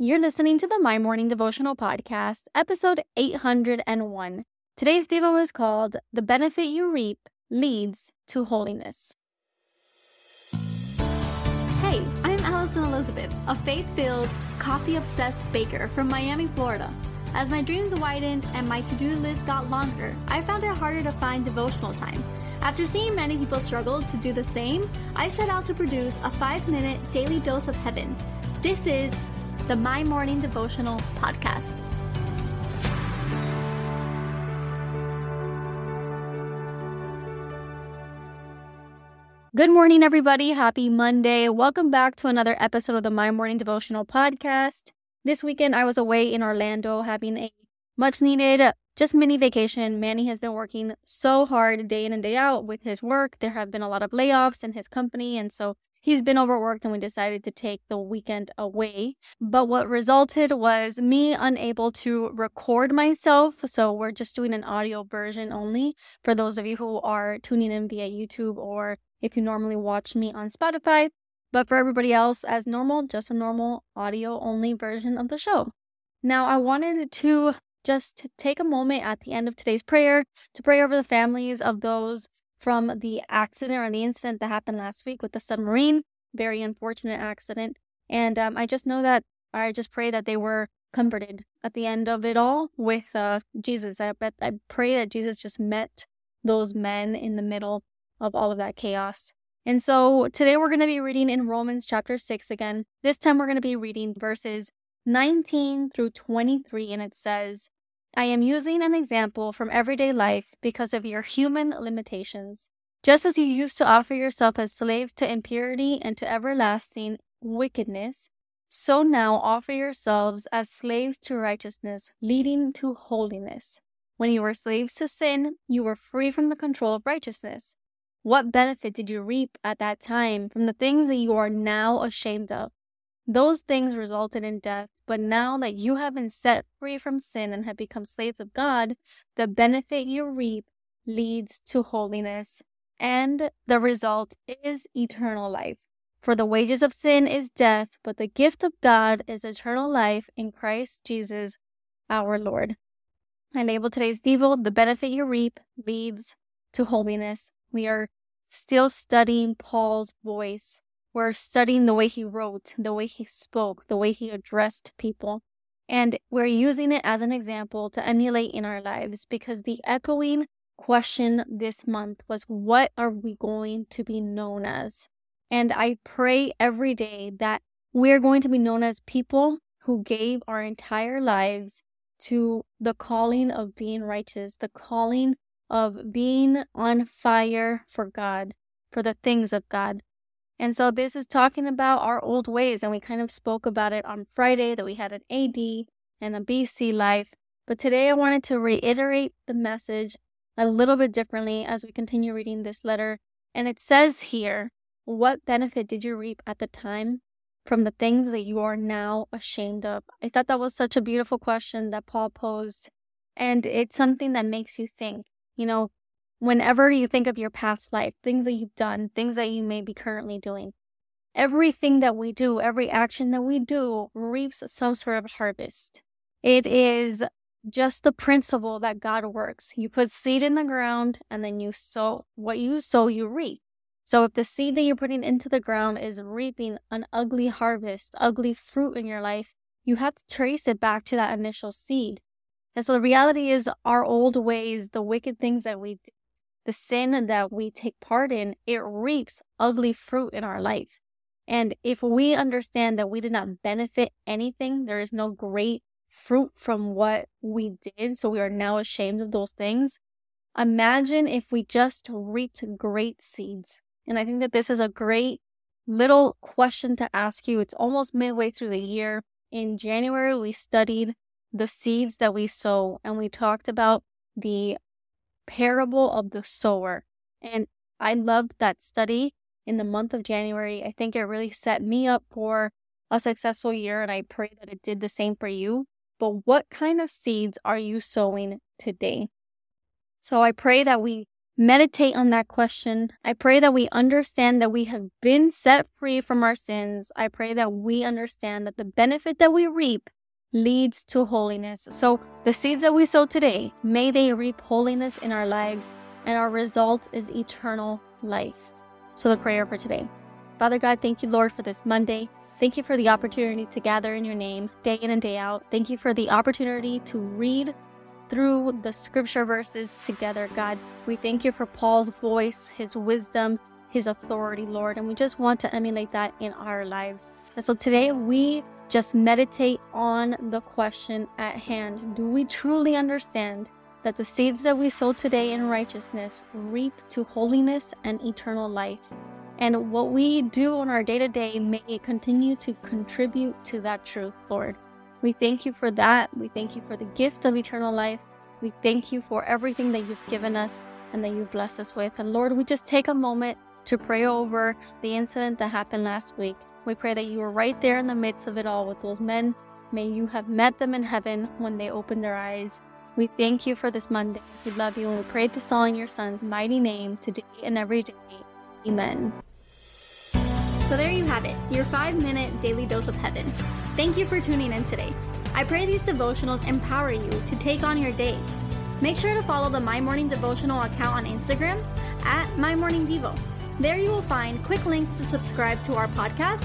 You're listening to the My Morning Devotional Podcast, episode 801. Today's Devo is called The Benefit You Reap Leads to Holiness. Hey, I'm Alison Elizabeth, a faith filled, coffee obsessed baker from Miami, Florida. As my dreams widened and my to do list got longer, I found it harder to find devotional time. After seeing many people struggle to do the same, I set out to produce a five minute daily dose of heaven. This is the My Morning Devotional Podcast. Good morning, everybody. Happy Monday. Welcome back to another episode of the My Morning Devotional Podcast. This weekend, I was away in Orlando having a much needed just mini vacation. Manny has been working so hard day in and day out with his work. There have been a lot of layoffs in his company. And so he's been overworked and we decided to take the weekend away. But what resulted was me unable to record myself. So we're just doing an audio version only for those of you who are tuning in via YouTube or if you normally watch me on Spotify. But for everybody else, as normal, just a normal audio only version of the show. Now, I wanted to just take a moment at the end of today's prayer to pray over the families of those from the accident or the incident that happened last week with the submarine. Very unfortunate accident. And um, I just know that I just pray that they were comforted at the end of it all with uh, Jesus. I bet I pray that Jesus just met those men in the middle of all of that chaos. And so today we're going to be reading in Romans chapter 6 again. This time we're going to be reading verses 19 through 23, and it says, I am using an example from everyday life because of your human limitations. Just as you used to offer yourself as slaves to impurity and to everlasting wickedness, so now offer yourselves as slaves to righteousness, leading to holiness. When you were slaves to sin, you were free from the control of righteousness. What benefit did you reap at that time from the things that you are now ashamed of? Those things resulted in death, but now that you have been set free from sin and have become slaves of God, the benefit you reap leads to holiness, and the result is eternal life. For the wages of sin is death, but the gift of God is eternal life in Christ Jesus our Lord. I label today's Devo, the benefit you reap leads to holiness. We are still studying Paul's voice we're studying the way he wrote, the way he spoke, the way he addressed people. And we're using it as an example to emulate in our lives because the echoing question this month was what are we going to be known as? And I pray every day that we're going to be known as people who gave our entire lives to the calling of being righteous, the calling of being on fire for God, for the things of God. And so this is talking about our old ways. And we kind of spoke about it on Friday that we had an AD and a BC life. But today I wanted to reiterate the message a little bit differently as we continue reading this letter. And it says here, What benefit did you reap at the time from the things that you are now ashamed of? I thought that was such a beautiful question that Paul posed. And it's something that makes you think, you know, whenever you think of your past life, things that you've done, things that you may be currently doing, everything that we do, every action that we do reaps some sort of harvest. It is just the principle that God works. You put seed in the ground and then you sow what you sow, you reap. So if the seed that you're putting into the ground is reaping an ugly harvest, ugly fruit in your life, you have to trace it back to that initial seed. And so the reality is our old ways, the wicked things that we the sin that we take part in, it reaps ugly fruit in our life. And if we understand that we did not benefit anything, there is no great fruit from what we did, so we are now ashamed of those things. Imagine if we just reaped great seeds. And I think that this is a great little question to ask you. It's almost midway through the year. In January, we studied the seeds that we sow and we talked about the parable of the sower. And I loved that study in the month of January. I think it really set me up for a successful year, and I pray that it did the same for you. But what kind of seeds are you sowing today? So I pray that we meditate on that question. I pray that we understand that we have been set free from our sins. I pray that we understand that the benefit that we reap leads to holiness. So the seeds that we sow today, may they reap holiness in our lives, and our result is eternal life. So the prayer for today. Father God, thank you, Lord, for this Monday. Thank you for the opportunity to gather in your name day in and day out. Thank you for the opportunity to read through the scripture verses together, God. We thank you for Paul's voice, his wisdom, his authority, Lord, and we just want to emulate that in our lives. And so today we just meditate on the question at hand Do we truly understand that the seeds that we sow today in righteousness reap to holiness and eternal life? And what we do on our day to day may continue to contribute to that truth, Lord. We thank you for that. We thank you for the gift of eternal life. We thank you for everything that you've given us and that you've blessed us with. And Lord, we just take a moment to pray over the incident that happened last week. We pray that you were right there in the midst of it all with those men. May you have met them in heaven when they opened their eyes. We thank you for this Monday. We love you and we pray this all in your son's mighty name today and every day. Amen. So there you have it, your five minute daily dose of heaven. Thank you for tuning in today. I pray these devotionals empower you to take on your day. Make sure to follow the My Morning Devotional account on Instagram at My Morning Devo. There you will find quick links to subscribe to our podcast